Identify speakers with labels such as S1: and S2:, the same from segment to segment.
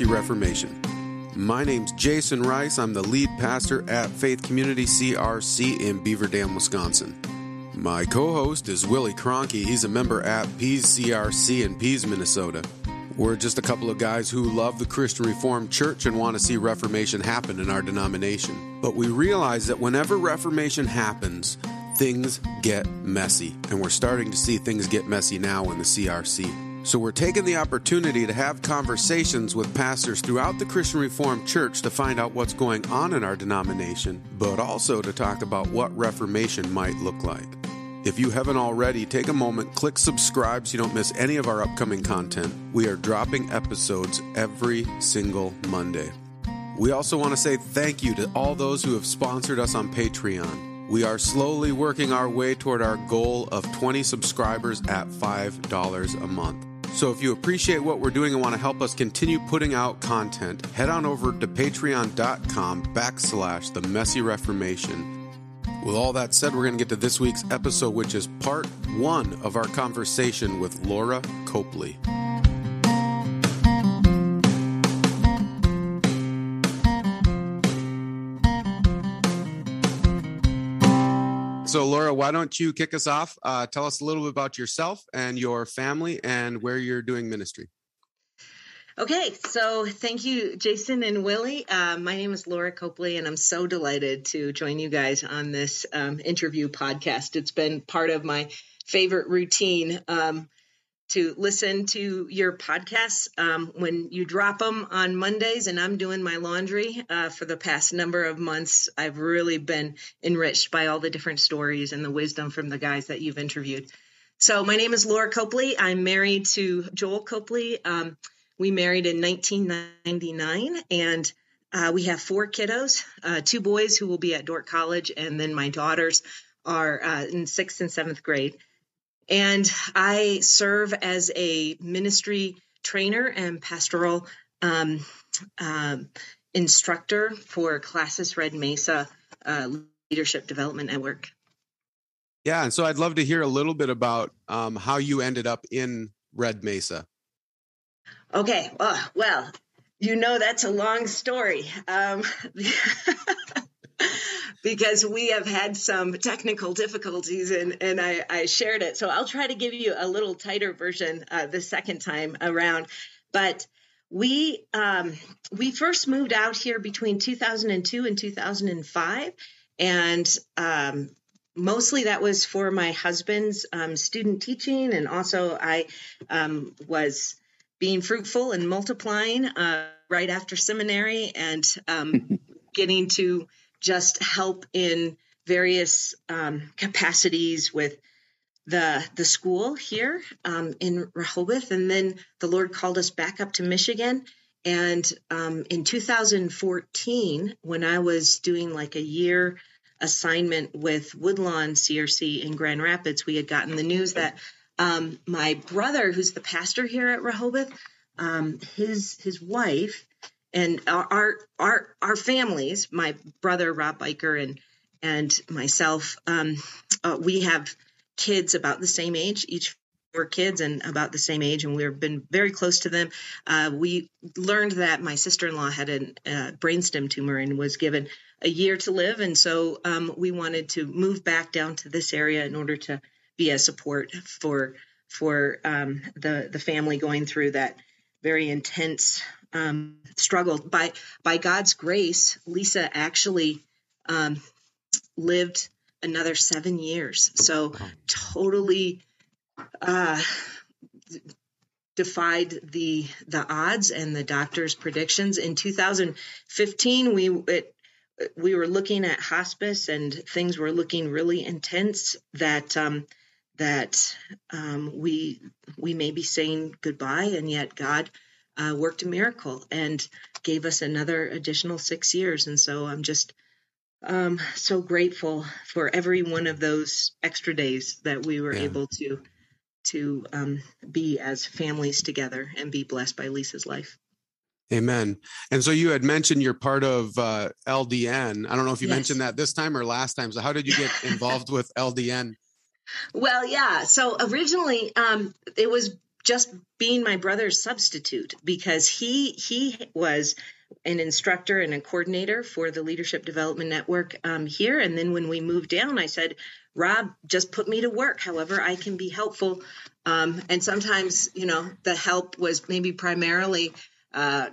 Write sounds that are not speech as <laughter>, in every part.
S1: Messy Reformation. My name's Jason Ruis. I'm the lead pastor at Faith Community CRC in Beaver Dam, Wisconsin. My co host is Willie Cronky. He's a member at Pease CRC in Pease, Minnesota. We're just a couple of guys who love the Christian Reformed Church and want to see Reformation happen in our denomination. But we realize that whenever Reformation happens, things get messy. And we're starting to see things get messy now in the CRC. So we're taking the opportunity to have conversations with pastors throughout the Christian Reformed Church to find out what's going on in our denomination, but also to talk about what Reformation might look like. If you haven't already, take a moment, click subscribe so you don't miss any of our upcoming content. We are dropping episodes every single Monday. We also want to say thank you to all those who have sponsored us on Patreon. We are slowly working our way toward our goal of 20 subscribers at $5 a month. So if you appreciate what we're doing and want to help us continue putting out content, head on over to patreon.com backslash the messy reformation. With all that said, we're going to get to this week's episode, which is part one of our conversation with Lora Copley. So, Lora, why don't you kick us off? Uh, tell us a little bit about yourself and your family and where you're doing ministry.
S2: Okay, so thank you, Jason and Willie. Uh, my name is Lora Copley, and I'm so delighted to join you guys on this um, interview podcast. It's been part of my favorite routine um, to listen to your podcasts um, when you drop them on Mondays, and I'm doing my laundry uh, for the past number of months. I've really been enriched by all the different stories and the wisdom from the guys that you've interviewed. So, my name is Lora Copley. I'm married to Joel Copley. Um, we married in 1999, and uh, we have four kiddos uh, two boys who will be at Dordt College, and then my daughters are uh, in sixth and seventh grade. And I serve as a ministry trainer and pastoral um, um, instructor for Classis Red Mesa uh, Leadership Development Network.
S1: Yeah, and so I'd love to hear a little bit about um, how you ended up in Red Mesa.
S2: Okay, uh, well, you know that's a long story. Um, <laughs> <laughs> because we have had some technical difficulties and, and I, I, shared it. So I'll try to give you a little tighter version uh, the second time around. But we um, we first moved out here between 2002 and 2005, and um, mostly that was for my husband's um, student teaching, and also I um, was being fruitful and multiplying uh, right after seminary and um, <laughs> getting to just help in various um, capacities with the the school here um, in Rehoboth, and then the Lord called us back up to Michigan. And um, in 2014, when I was doing like a year assignment with Woodlawn CRC in Grand Rapids, we had gotten the news that um, my brother, who's the pastor here at Rehoboth, um, his his wife and our our our families, my brother Rob Biker and and myself, um, uh, we have kids about the same age. Each were kids and about the same age, and we've been very close to them. Uh, we learned that my sister-in-law had a uh, brainstem tumor and was given a year to live, and so um, we wanted to move back down to this area in order to be a support for for um, the the family going through that very intense um, struggled. By by God's grace, Lisa actually um, lived another seven years. So totally uh, defied the the odds and the doctor's predictions. In 2015, we it, we were looking at hospice and things were looking really intense. That um, that um, we we may be saying goodbye, and yet God uh, worked a miracle and gave us another additional six years. And so I'm just um, so grateful for every one of those extra days that we were yeah. able to to um, be as families together and be blessed by Lisa's life.
S1: Amen. And so you had mentioned you're part of uh, LDN. I don't know if you yes. mentioned that this time or last time. So how did you get involved with LDN?
S2: Well, yeah. So originally, um, it was just being my brother's substitute because he he was an instructor and a coordinator for the Leadership Development Network um, here. And then when we moved down, I said, Rob, just put me to work however I can be helpful. Um, and sometimes, you know, the help was maybe primarily uh,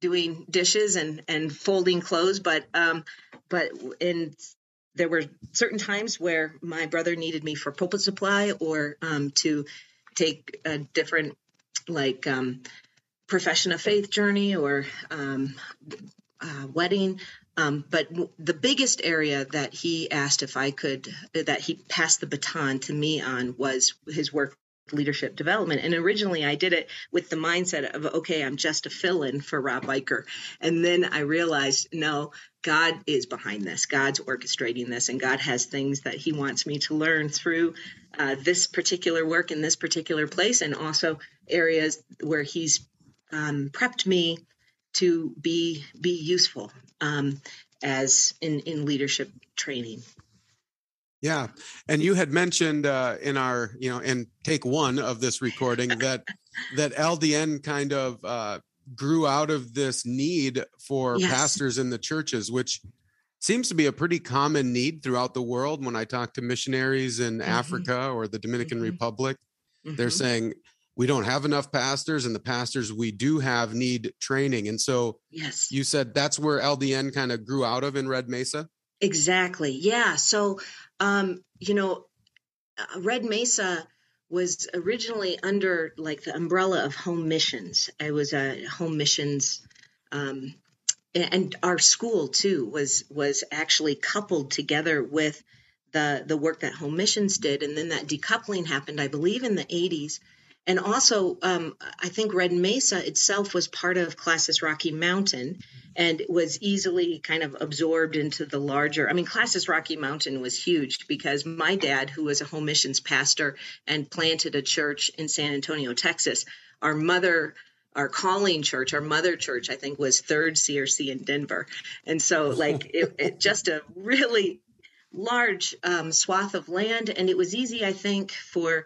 S2: doing dishes and, and folding clothes, but um, but in there were certain times where my brother needed me for pulpit supply or um, to take a different like um, profession of faith journey or um, uh, wedding. Um, but the biggest area that he asked if I could, that he passed the baton to me on was his work leadership development. And originally I did it with the mindset of, okay, I'm just a fill in for Rob Biker. And then I realized, no, God is behind this. God's orchestrating this, and God has things that He wants me to learn through uh, this particular work in this particular place, and also areas where He's um, prepped me to be be useful um, as in in leadership training.
S1: Yeah, and you had mentioned uh, in our you know in take one of this recording <laughs> that that LDN kind of uh, grew out of this need for yes. pastors in the churches, which seems to be a pretty common need throughout the world. When I talk to missionaries in mm-hmm. Africa or the Dominican mm-hmm. Republic, mm-hmm. they're saying we don't have enough pastors and the pastors we do have need training and so
S2: yes
S1: you said that's where ldn kind of grew out of in red mesa
S2: exactly yeah so um you know uh, red mesa was originally under like the umbrella of home missions. It was a home missions um and our school too was was actually coupled together with the the work that home missions did. And then that decoupling happened i believe in the 80s and also, um, I think Red Mesa itself was part of Classis Rocky Mountain and was easily kind of absorbed into the larger. I mean, Classis Rocky Mountain was huge because my dad, who was a home missions pastor and planted a church in San Antonio, Texas, our mother our calling church, our mother church, I think was third CRC in Denver. And so like <laughs> it, it just a really large um, swath of land. And it was easy, I think, for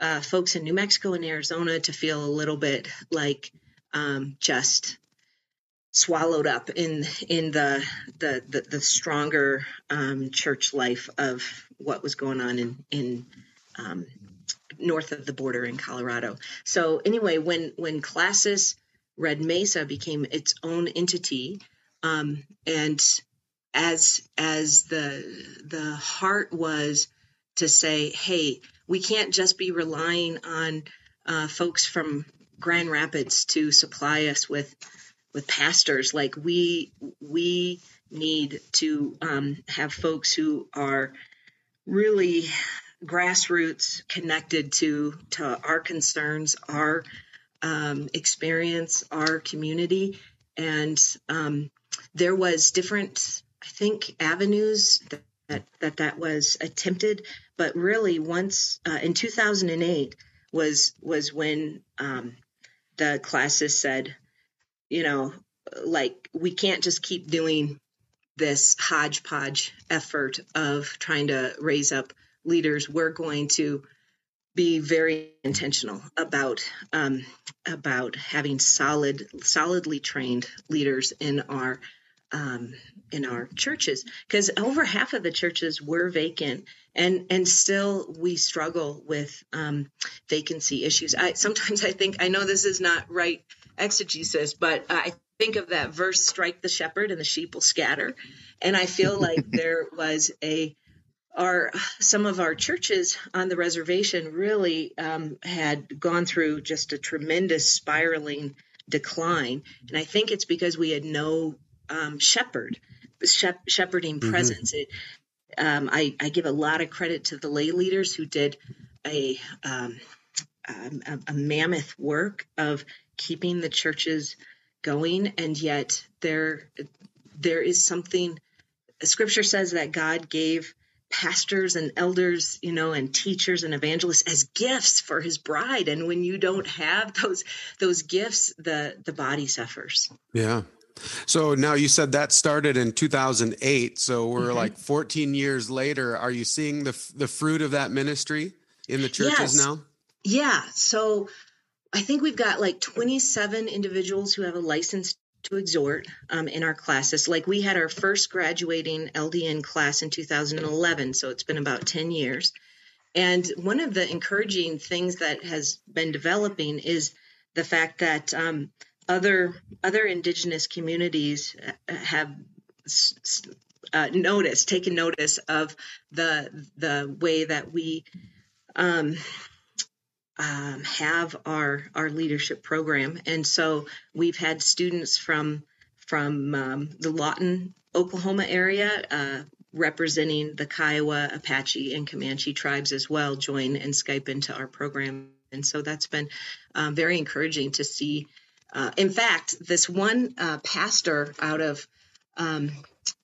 S2: uh, folks in New Mexico and Arizona to feel a little bit like um, just swallowed up in in the the the, the stronger um, church life of what was going on in in um, north of the border in Colorado. So anyway, when when Classis Red Mesa became its own entity, um, and as as the the heart was to say, hey, we can't just be relying on uh, folks from Grand Rapids to supply us with with pastors. Like we we need to um, have folks who are really grassroots connected to to our concerns, our um, experience, our community, and um, there was different, I think, avenues that that that, was attempted. But really once uh, in 2008 was was when um, the classis said you know like we can't just keep doing this hodgepodge effort of trying to raise up leaders. We're going to be very intentional about um, about having solid solidly trained leaders in our um, in our churches because over half of the churches were vacant and and still we struggle with um, vacancy issues. I sometimes i think i know this is not right exegesis but i think of that verse strike the shepherd and the sheep will scatter. And i feel <laughs> like there was a our some of our churches on the reservation really um, had gone through just a tremendous spiraling decline. And i think it's because we had no um, shepherd, shep- shepherding mm-hmm. presence. It, um, I, I, give a lot of credit to the lay leaders who did a, um, a, a mammoth work of keeping the churches going, and yet there there is something. Scripture says that God gave pastors and elders, you know, and teachers and evangelists as gifts for his bride. And when you don't have those those gifts, the the body suffers.
S1: Yeah. So now you said that started in 2008. So we're mm-hmm. like 14 years later. Are you seeing the the fruit of that ministry in the churches yes. now?
S2: Yeah. So I think we've got like 27 individuals who have a license to exhort um, in our classis. Like we had our first graduating LDN class in 2011, so it's been about 10 years. And one of the encouraging things that has been developing is the fact that um, other other indigenous communities have uh, noticed, taken notice of the the way that we um, um, have our our leadership program, and so we've had students from from um, the Lawton, Oklahoma area. Uh, representing the Kiowa, Apache, and Comanche tribes as well join and Skype into our program. And so that's been um, very encouraging to see. Uh, in fact, this one uh, pastor out of um,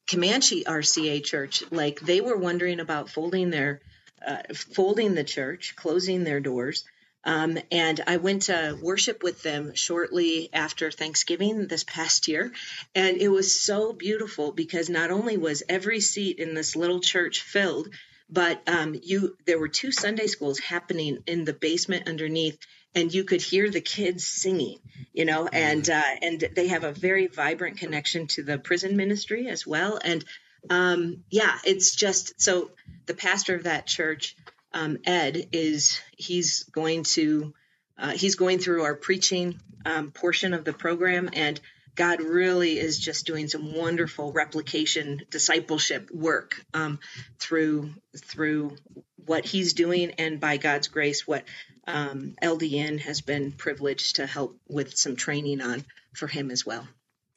S2: Comanche RCA Church, like they were wondering about folding their uh, folding the church, closing their doors. Um, and I went to worship with them shortly after Thanksgiving this past year. And it was so beautiful because not only was every seat in this little church filled, but um, you there were two Sunday schools happening in the basement underneath, and you could hear the kids singing, you know, and mm. uh, and they have a very vibrant connection to the prison ministry as well. And um, yeah, it's just so the pastor of that church um, Ed is he's going to uh, he's going through our preaching um, portion of the program, and God really is just doing some wonderful replication discipleship work um, through through what he's doing, and by God's grace, what um, LDN has been privileged to help with some training on for him as well.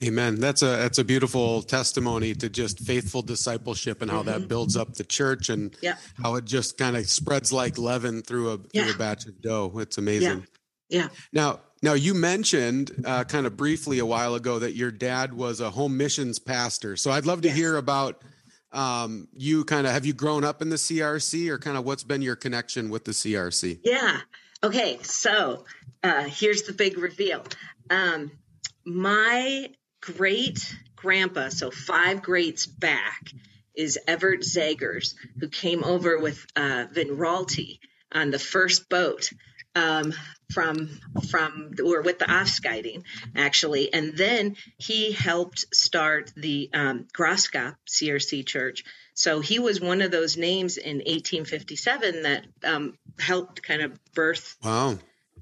S1: Amen. That's a that's a beautiful testimony to just faithful discipleship and how mm-hmm. that builds up the church and
S2: yeah.
S1: how it just kind of spreads like leaven through a yeah. through a batch of dough. It's amazing.
S2: Yeah. yeah.
S1: Now, now you mentioned uh, kind of briefly a while ago that your dad was a home missions pastor. So I'd love to yes. hear about um, you. Kind of have you grown up in the CRC, or kind of what's been your connection with the CRC?
S2: Yeah. Okay. So uh, here's the big reveal. Um, my great grandpa, so five greats back, is Everett Zagers, who came over with uh, Van Raalte on the first boat um, from from or with the Afscheiding actually, and then he helped start the um, Graafschap CRC Church. So he was one of those names in 1857 that um, helped kind of birth
S1: wow.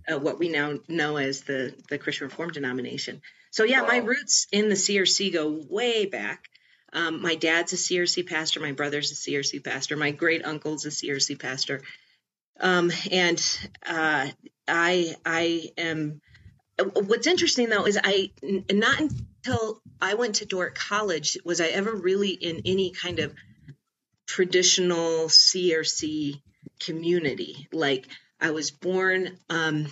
S2: uh, what we now know as the the Christian Reformed denomination. So yeah, wow. my roots in the CRC go way back. Um, my dad's a CRC pastor. My brother's a CRC pastor. My great uncle's a CRC pastor. Um, and uh, I I am. What's interesting though is I not until I went to Dordt College was I ever really in any kind of traditional CRC community. Like I was born um,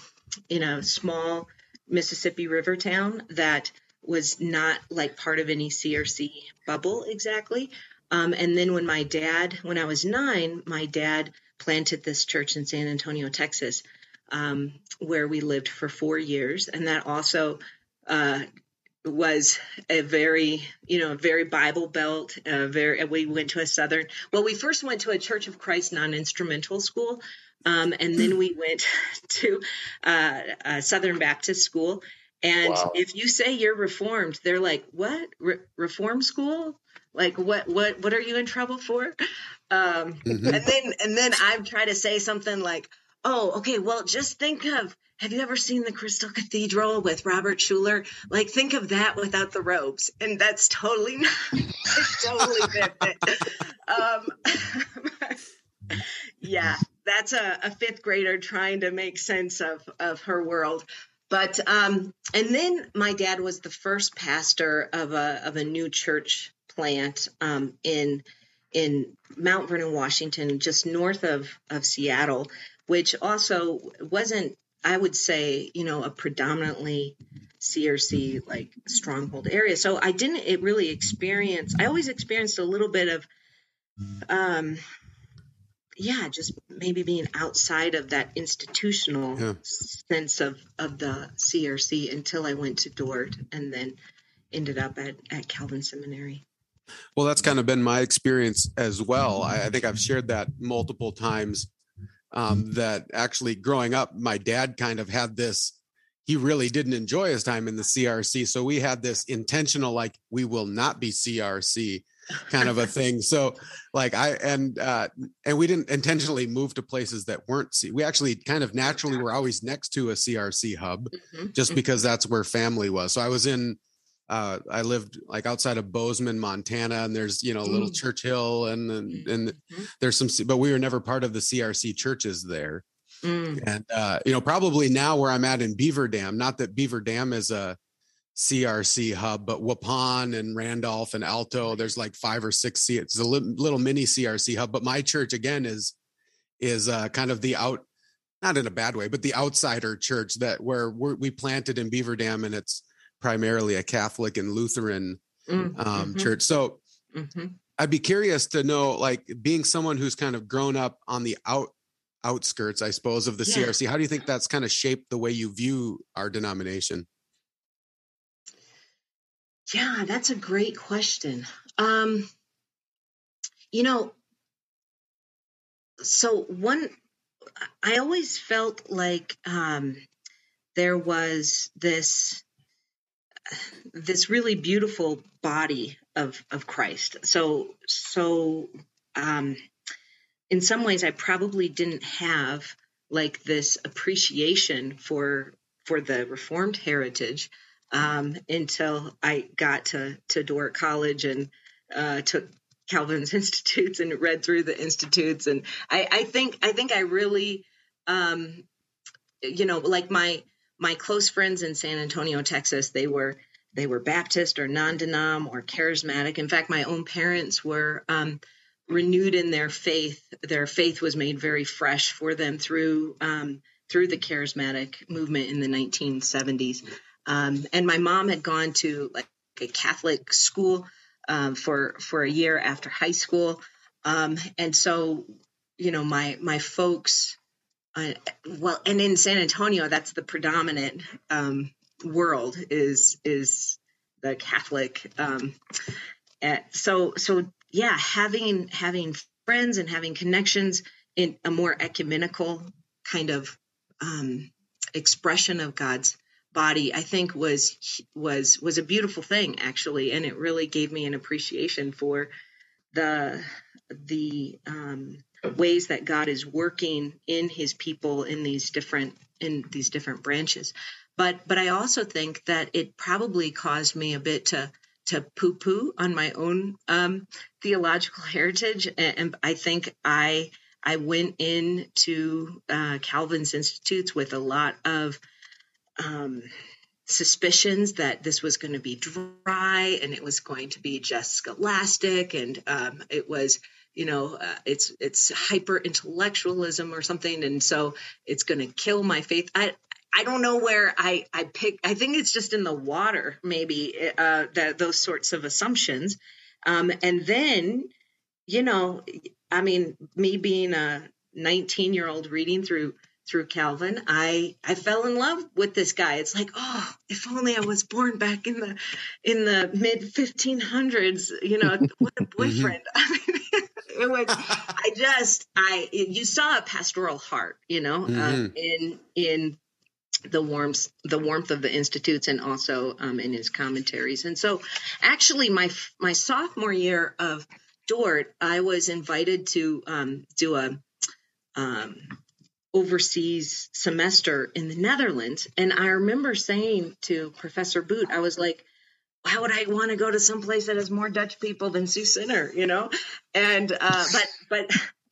S2: in a small Mississippi River town that was not like part of any CRC bubble exactly. Um, and then when my dad, when I was nine, my dad planted this church in San Antonio, Texas, um, where we lived for four years. And that also uh, was a very, you know, very Bible belt. Uh, very, we went to a Southern. Well, we first went to a Church of Christ non-instrumental school, um, and then we went <laughs> to uh, a Southern Baptist school. And wow. if you say you're reformed, they're like, "What Re- reform school? Like what? What? What are you in trouble for?" Um, mm-hmm. And then and then I try to say something like, "Oh, okay. Well, just think of." Have you ever seen the Crystal Cathedral with Robert Schuller? Like, think of that without the robes, and that's totally not. <laughs> totally different. um, <laughs> yeah, that's a, a, fifth grader trying to make sense of of her world. But um, and then my dad was the first pastor of a of a new church plant um, in in Mount Vernon, Washington, just north of of Seattle, which also wasn't, I would say, you know, a predominantly CRC like stronghold area. So I didn't it really experience. I always experienced a little bit of um yeah, just maybe being outside of that institutional yeah. sense of, of the CRC until I went to Dordt and then ended up at, at Calvin Seminary.
S1: Well, that's kind of been my experience as well. I, I think I've shared that multiple times. Um, that actually growing up, my dad kind of had this he really didn't enjoy his time in the CRC. So we had this intentional, like, we will not be CRC kind of a <laughs> thing. So like I and uh and we didn't intentionally move to places that weren't C. We actually kind of naturally were always next to a CRC hub mm-hmm. just because that's where family was. So I was in uh I lived like outside of Bozeman, Montana and there's, you know, little mm. Churchill and and, and mm-hmm. there's some but we were never part of the CRC churches there. Mm. And uh, you know, probably now where I'm at in Beaver Dam, not that Beaver Dam is a CRC hub, but Waupun and Randolph and Alto, there's like five or six. C- it's a li- little mini CRC hub. But my church again is is uh, kind of the out, not in a bad way, but the outsider church that where we planted in Beaver Dam, and it's primarily a Catholic and Lutheran mm, um, mm-hmm. church. So mm-hmm. I'd be curious to know, like, being someone who's kind of grown up on the out outskirts, I suppose, of the yeah. CRC. How do you think that's kind of shaped the way you view our denomination?
S2: Yeah, that's a great question. Um, you know, so one, I always felt like um, there was this this really beautiful body of of Christ. So so um, in some ways I probably didn't have like this appreciation for for the reformed heritage um, until I got to to Dordt College and uh, took Calvin's <laughs> Institutes and read through the institutes and I, I think I think I really um, you know like my my close friends in San Antonio Texas they were they were Baptist or non-denom or charismatic in fact my own parents were um, renewed in their faith. Their faith was made very fresh for them through um, through the charismatic movement in the 1970s. Um, and my mom had gone to like a Catholic school um, for for a year after high school, um, and so you know my my folks. Well, and in San Antonio, that's the predominant um, world is is the Catholic. Um, so so yeah, having having friends and having connections in a more ecumenical kind of um, expression of God's body, I think was was was a beautiful thing actually, and it really gave me an appreciation for the the um, ways that God is working in His people in these different in these different branches. But but I also think that it probably caused me a bit to to poo poo on my own um, theological <laughs> heritage. And, and, I think I I went into uh, Calvin's Institutes with a lot of um, suspicions that this was going to be dry and it was going to be just scholastic and um, it was you know uh, it's it's hyper intellectualism or something and so it's going to kill my faith i I don't know where I I pick. I think it's just in the water, maybe uh, that those sorts of assumptions. Um, and then, you know, I mean, me being a 19 year old reading through through Calvin, I I fell in love with this guy. It's like, oh, if only I was born back in the in the mid 1500s. You know, <laughs> what a mm-hmm. boyfriend. <laughs> I mean, it was. I just I you saw a pastoral heart, you know, uh, mm-hmm. in in the warmth the warmth of the institutes and also um, in his commentaries and so actually my my sophomore year of Dordt, I was invited to um, do a um, overseas semester in the Netherlands and I remember saying to Professor Boot I was like why would I want to go to some place that has more Dutch people than Sioux Center, you know? And uh, but but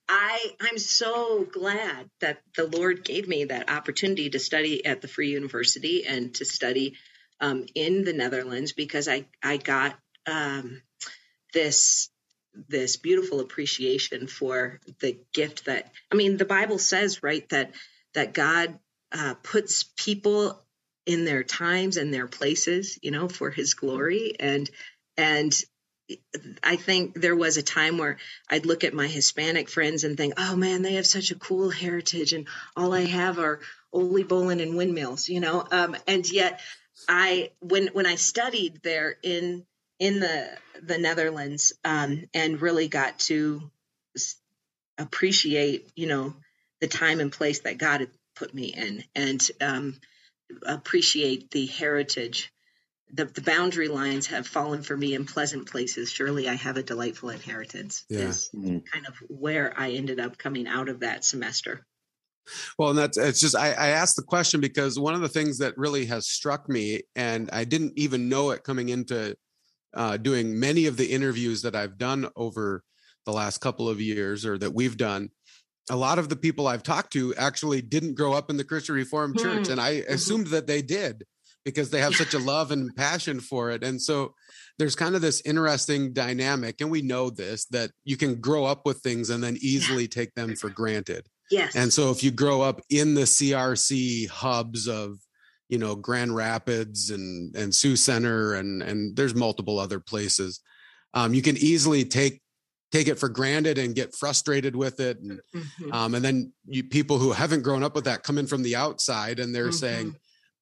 S2: I I'm so glad that the Lord gave me that opportunity to study at the Free University and to study um, in the Netherlands because I I got um, this this beautiful appreciation for the gift that I mean the Bible says right that that God uh, puts people in their times and their places you know for His glory and and I think there was a time where I'd look at my Hispanic friends and think, oh man, they have such a cool heritage, and all I have are oliebollen and windmills, you know. Um, and yet, I when when I studied there in in the the Netherlands um, and really got to appreciate, you know, the time and place that God had put me in, and um, appreciate the heritage. The, the boundary lines have fallen for me in pleasant places. Surely I have a delightful inheritance. Yeah. Is mm-hmm. kind of where I ended up coming out of that semester.
S1: Well, and that's it's just I, I asked the question because one of the things that really has struck me, and I didn't even know it coming into uh, doing many of the interviews that I've done over the last couple of years or that we've done, a lot of the people I've talked to actually didn't grow up in the Christian Reformed mm. Church. And I mm-hmm. assumed that they did because they have such a love and passion for it. And so there's kind of this interesting dynamic, and we know this that you can grow up with things and then easily yeah. take them for granted.
S2: Yes.
S1: And so if you grow up in the CRC hubs of, you know, Grand Rapids and and Sioux Center and and there's multiple other places, um, you can easily take take it for granted and get frustrated with it and mm-hmm. um, and then you people who haven't grown up with that come in from the outside and they're mm-hmm. saying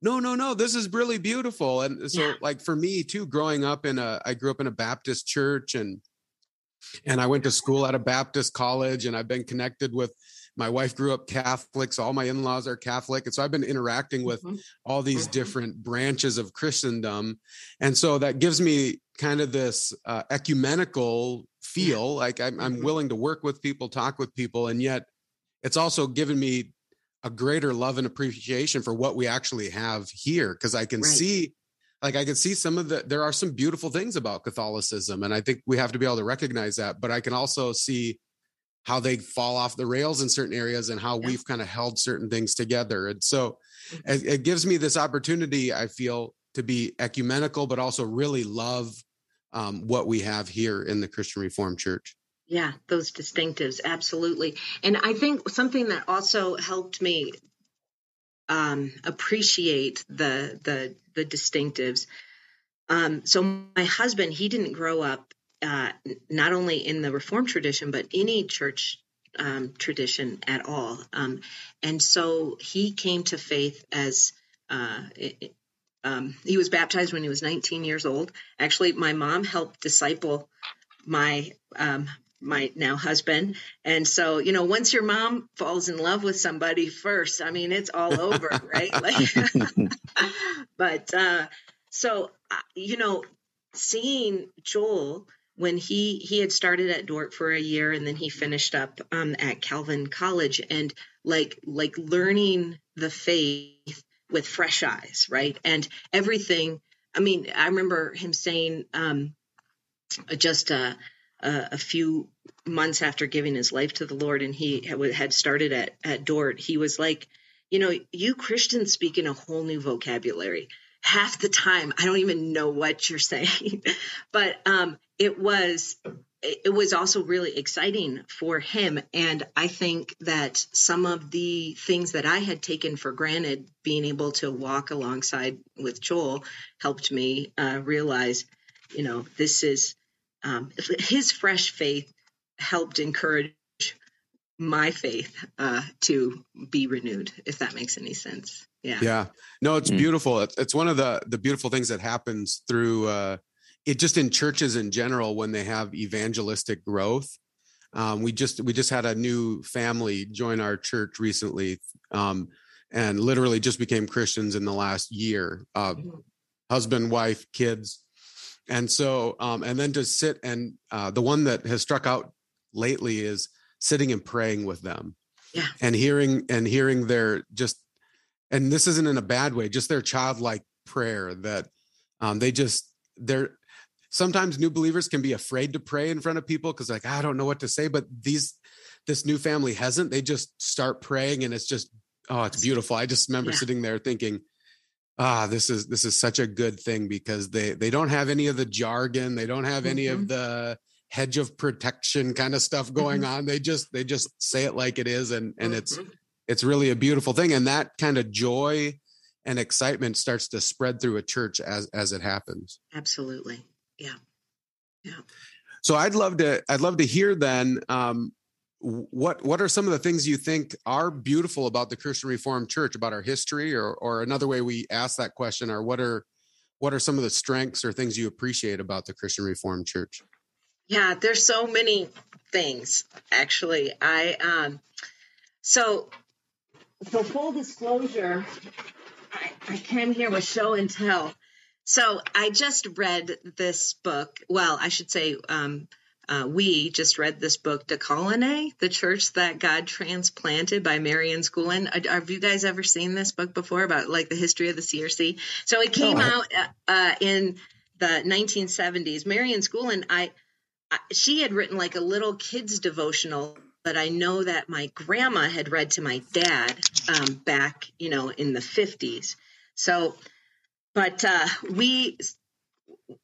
S1: no no no this is really beautiful and so yeah. like for me too growing up in a i grew up in a baptist church and and i went to school at a baptist college and i've been connected with my wife grew up catholics all my in-laws are catholic and so i've been interacting with mm-hmm. all these mm-hmm. different branches of christendom and so that gives me kind of this uh, ecumenical feel like I'm, I'm mm-hmm. willing to work with people talk with people and yet it's also given me a greater love and appreciation for what we actually have here because i can right. see like i can see some of the there are some beautiful things about catholicism and i think we have to be able to recognize that but i can also see how they fall off the rails in certain areas and how yeah. we've kind of held certain things together and so mm-hmm. it, it gives me this opportunity i feel to be ecumenical but also really love um, what we have here in the Christian Reformed Church.
S2: Yeah, those distinctives, absolutely. And I think something that also helped me um, appreciate the the the distinctives. Um, so my husband, he didn't grow up uh, not only in the Reformed tradition, but any church um, tradition at all. Um, and so he came to faith as uh, um, he was baptized when he was 19 years old. Actually, my mom helped disciple my um, my now husband, and so you know, once your mom falls in love with somebody first, I mean, it's all over, <laughs> right? Like, <laughs> but uh, so uh, you know, seeing Joel when he he had started at Dordt for a year and then he finished up um, at Calvin College and like like learning the faith with fresh eyes, right? And everything. I mean, I remember him saying um, just a, few months after giving his life to the Lord, and he had started at at Dordt. He was like, you know, you Christians speak in a whole new vocabulary. Half the time, I don't even know what you're saying, <laughs> but um, it was it was also really exciting for him. And I think that some of the things that I had taken for granted, being able to walk alongside with Joel, helped me uh, realize, you know, this is um, his fresh faith helped encourage my faith uh, to be renewed, if that makes any sense. Yeah.
S1: Yeah. No, it's mm. beautiful. It's, it's, one of the the beautiful things that happens through uh, it just in churches in general when they have evangelistic growth um, we just we just had a new family join our church recently um, and literally just became christians in the last year uh, husband wife kids and so um, and then to sit and uh, the one that has struck out lately is sitting and praying with them
S2: yeah.
S1: and hearing and hearing their just and this isn't in a bad way just their childlike prayer that um, they just they're sometimes new believers can be afraid to pray in front of people because like i don't know what to say but these this new family hasn't they just start praying and it's just oh it's beautiful i just remember yeah. sitting there thinking ah this is this is such a good thing because they they don't have any of the jargon they don't have mm-hmm. any of mm-hmm. the hedge of protection kind of stuff going mm-hmm. on they just they just say it like it is and and mm-hmm. It's really a beautiful thing and that kind of joy and excitement starts to spread through a church as as it happens.
S2: Absolutely. Yeah. Yeah.
S1: So i'd love to i'd love to hear then um, what what are some of the things you think are beautiful about the christian reformed church about our history or or another way we ask that question or what are what are some of the strengths or things you appreciate about the christian reformed church?
S2: Yeah there's so many things actually. I um so for full disclosure I, I came here with show and tell. So I just read this book. Well, I should say, um, uh, we just read this book, De Kolonie, The Church That God Transplanted by Marian Schoolland. Uh, have you guys ever seen this book before about like the history of the CRC? So it came oh, out uh, uh, in the 1970s. Marian Schoolland, I, I, she had written like a little kids devotional but I know that my grandma had read to my dad um, back, you know, in the 50s. So, but uh, we,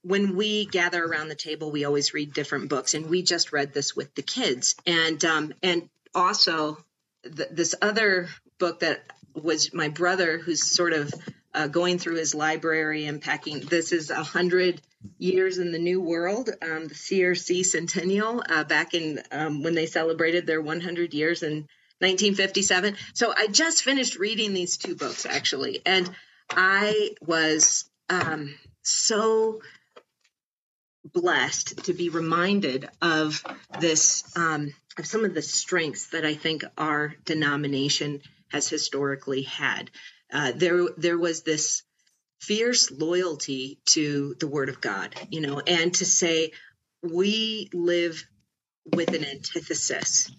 S2: when we gather around the table, we always read different books, and we just read this with the kids, and um, and also th- this other book that was my brother, who's sort of uh, going through his library and packing. This is a hundred years in the New World, um, the CRC Centennial, uh, back in um, when they celebrated their 100 years in 1957. So I just finished reading these two books actually, and I was um, so blessed to be reminded of this, um, of some of the strengths that I think our denomination has historically had. Uh, there, there was this fierce loyalty to the word of God, you know, and to say we live with an antithesis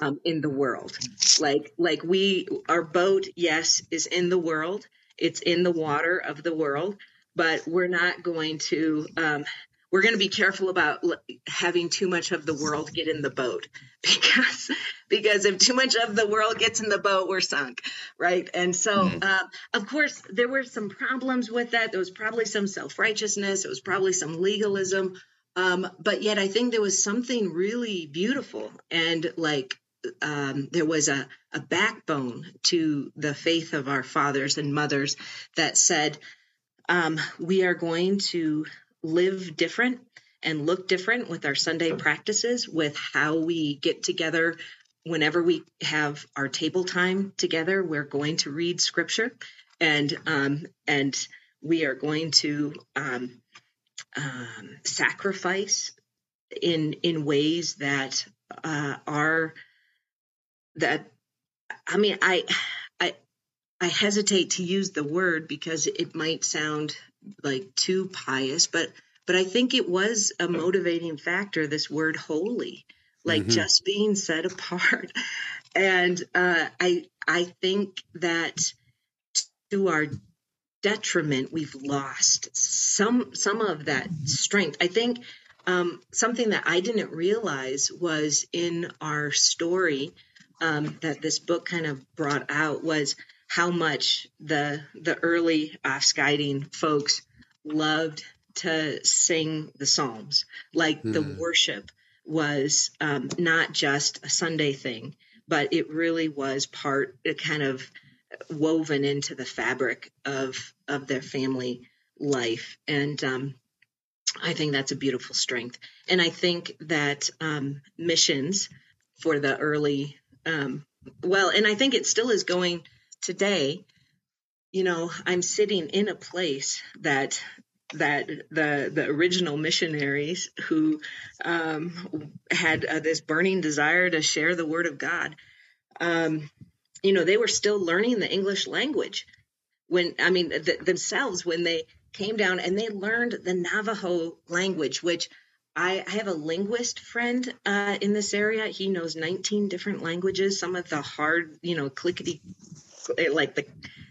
S2: um, in the world. Like, like we, our boat, yes, is in the world. It's in the water of the world, but we're not going to um, we're going to be careful about having too much of the world get in the boat. <laughs> Because because if too much of the world gets in the boat we're sunk right? And so mm-hmm. uh, of course there were some problems with that. There was probably some self-righteousness. It was probably some legalism. Um, but yet i think there was something really beautiful and like um, there was a, a backbone to the faith of our fathers and mothers that said um, we are going to live different and look different with our Sunday practices, with how we get together whenever we have our table time together. We're going to read scripture, and um, and we are going to um, um, sacrifice in in ways that uh, are that. I mean, I I I hesitate to use the word because it might sound like too pious, but but I think it was a motivating factor. This word holy, like mm-hmm. just being set apart, <laughs> and uh, I I think that to our detriment, we've lost some some of that strength. I think um, something that I didn't realize was in our story um, that this book kind of brought out was how much the the early Afscheiding folks loved to sing the psalms. Like mm. the hmm. worship was um, not just a Sunday thing, but it really was part, kind of woven into the fabric of of their family life, and um, I think that's a beautiful strength. And I think that um, missions for the early, um, well, and I think it still is going today, you know, I'm sitting in a place that that the the original missionaries who um, had uh, this burning desire to share the word of God, um, you know, they were still learning the English language when I mean th- themselves when they came down and they learned the Navajo language, which I, I have a linguist friend uh, in this area. He knows 19 different languages, some of the hard, you know, clickety like the,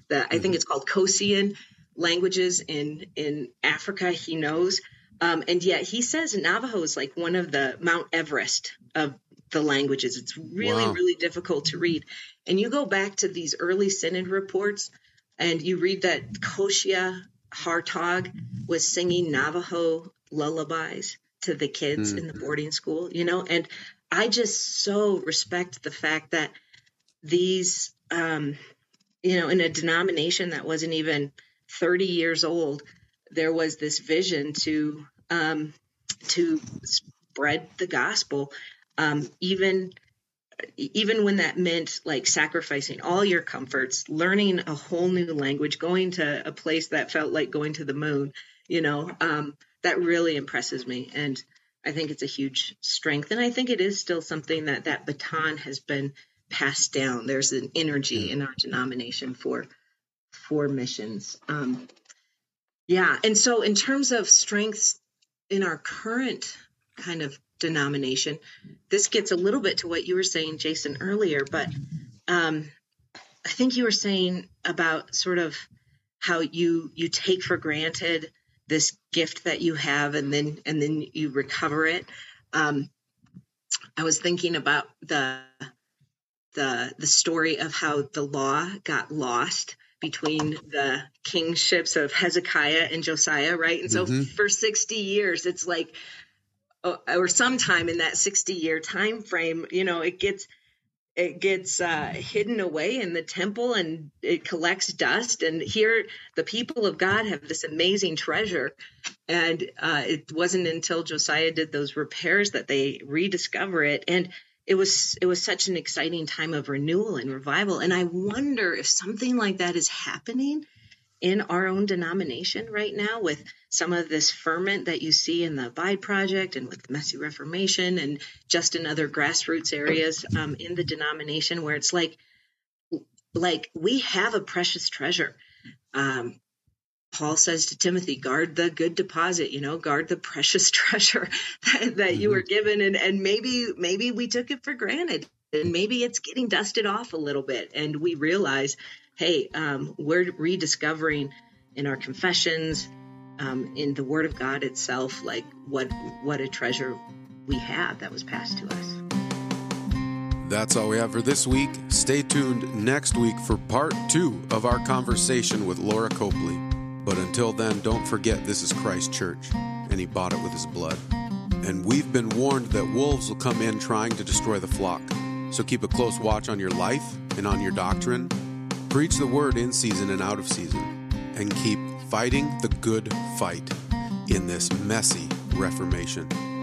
S2: the I think mm-hmm. it's called Khoisan languages in in Africa. He knows, um, and yet he says Navajo is like one of the Mount Everest of the languages. It's really wow. really difficult to read, and you go back to these early synod reports, and you read that Koshia Hartog was singing Navajo lullabies to the kids mm. in the boarding school, you know, and I just so respect the fact that these um, you know, in a denomination that wasn't even 30 years old, there was this vision to um, to spread the gospel, um, even even when that meant like sacrificing all your comforts, learning a whole new language, going to a place that felt like going to the moon. You know, um, that really impresses me, and I think it's a huge strength, and I think it is still something that that baton has been passed down. There's an energy in our denomination for for missions. Um, yeah, and so in terms of strengths in our current kind of denomination, this gets a little bit to what you were saying, Jason, earlier, but um, I think you were saying about sort of how you you take for granted this gift that you have and then and then you recover it um, i was thinking about the the the story of how the law got lost between the kingships of hezekiah and josiah right and so mm-hmm. for 60 years it's like oh, or sometime in that 60 year time frame you know it gets it gets uh, hidden away in the temple and it collects dust. And here, the people of God have this amazing treasure. And uh, it wasn't until Josiah did those repairs that they rediscover it. And it was it was such an exciting time of renewal and revival. And I wonder if something like that is happening in our own denomination right now with some of this ferment that you see in the Abide Project and with the Messy Reformation and just in other grassroots areas um, in the denomination where it's like, like we have a precious treasure. Um, Paul says to Timothy, guard the good deposit, you know, guard the precious <laughs> treasure that, that mm-hmm. you were given. And, and maybe, maybe we took it for granted and maybe it's getting dusted off a little bit. And we realize hey, um, we're rediscovering in our confessions, um, in the Word of God itself, like what what a treasure we have that was passed to us.
S1: That's all we have for this week. Stay tuned next week for part two of our conversation with Lora Copley. But until then, don't forget this is Christ Church, and He bought it with His blood. And we've been warned that wolves will come in trying to destroy the flock. So keep a close watch on your life and on your doctrine Preach the word in season and out of season, and keep fighting the good fight in this messy Reformation.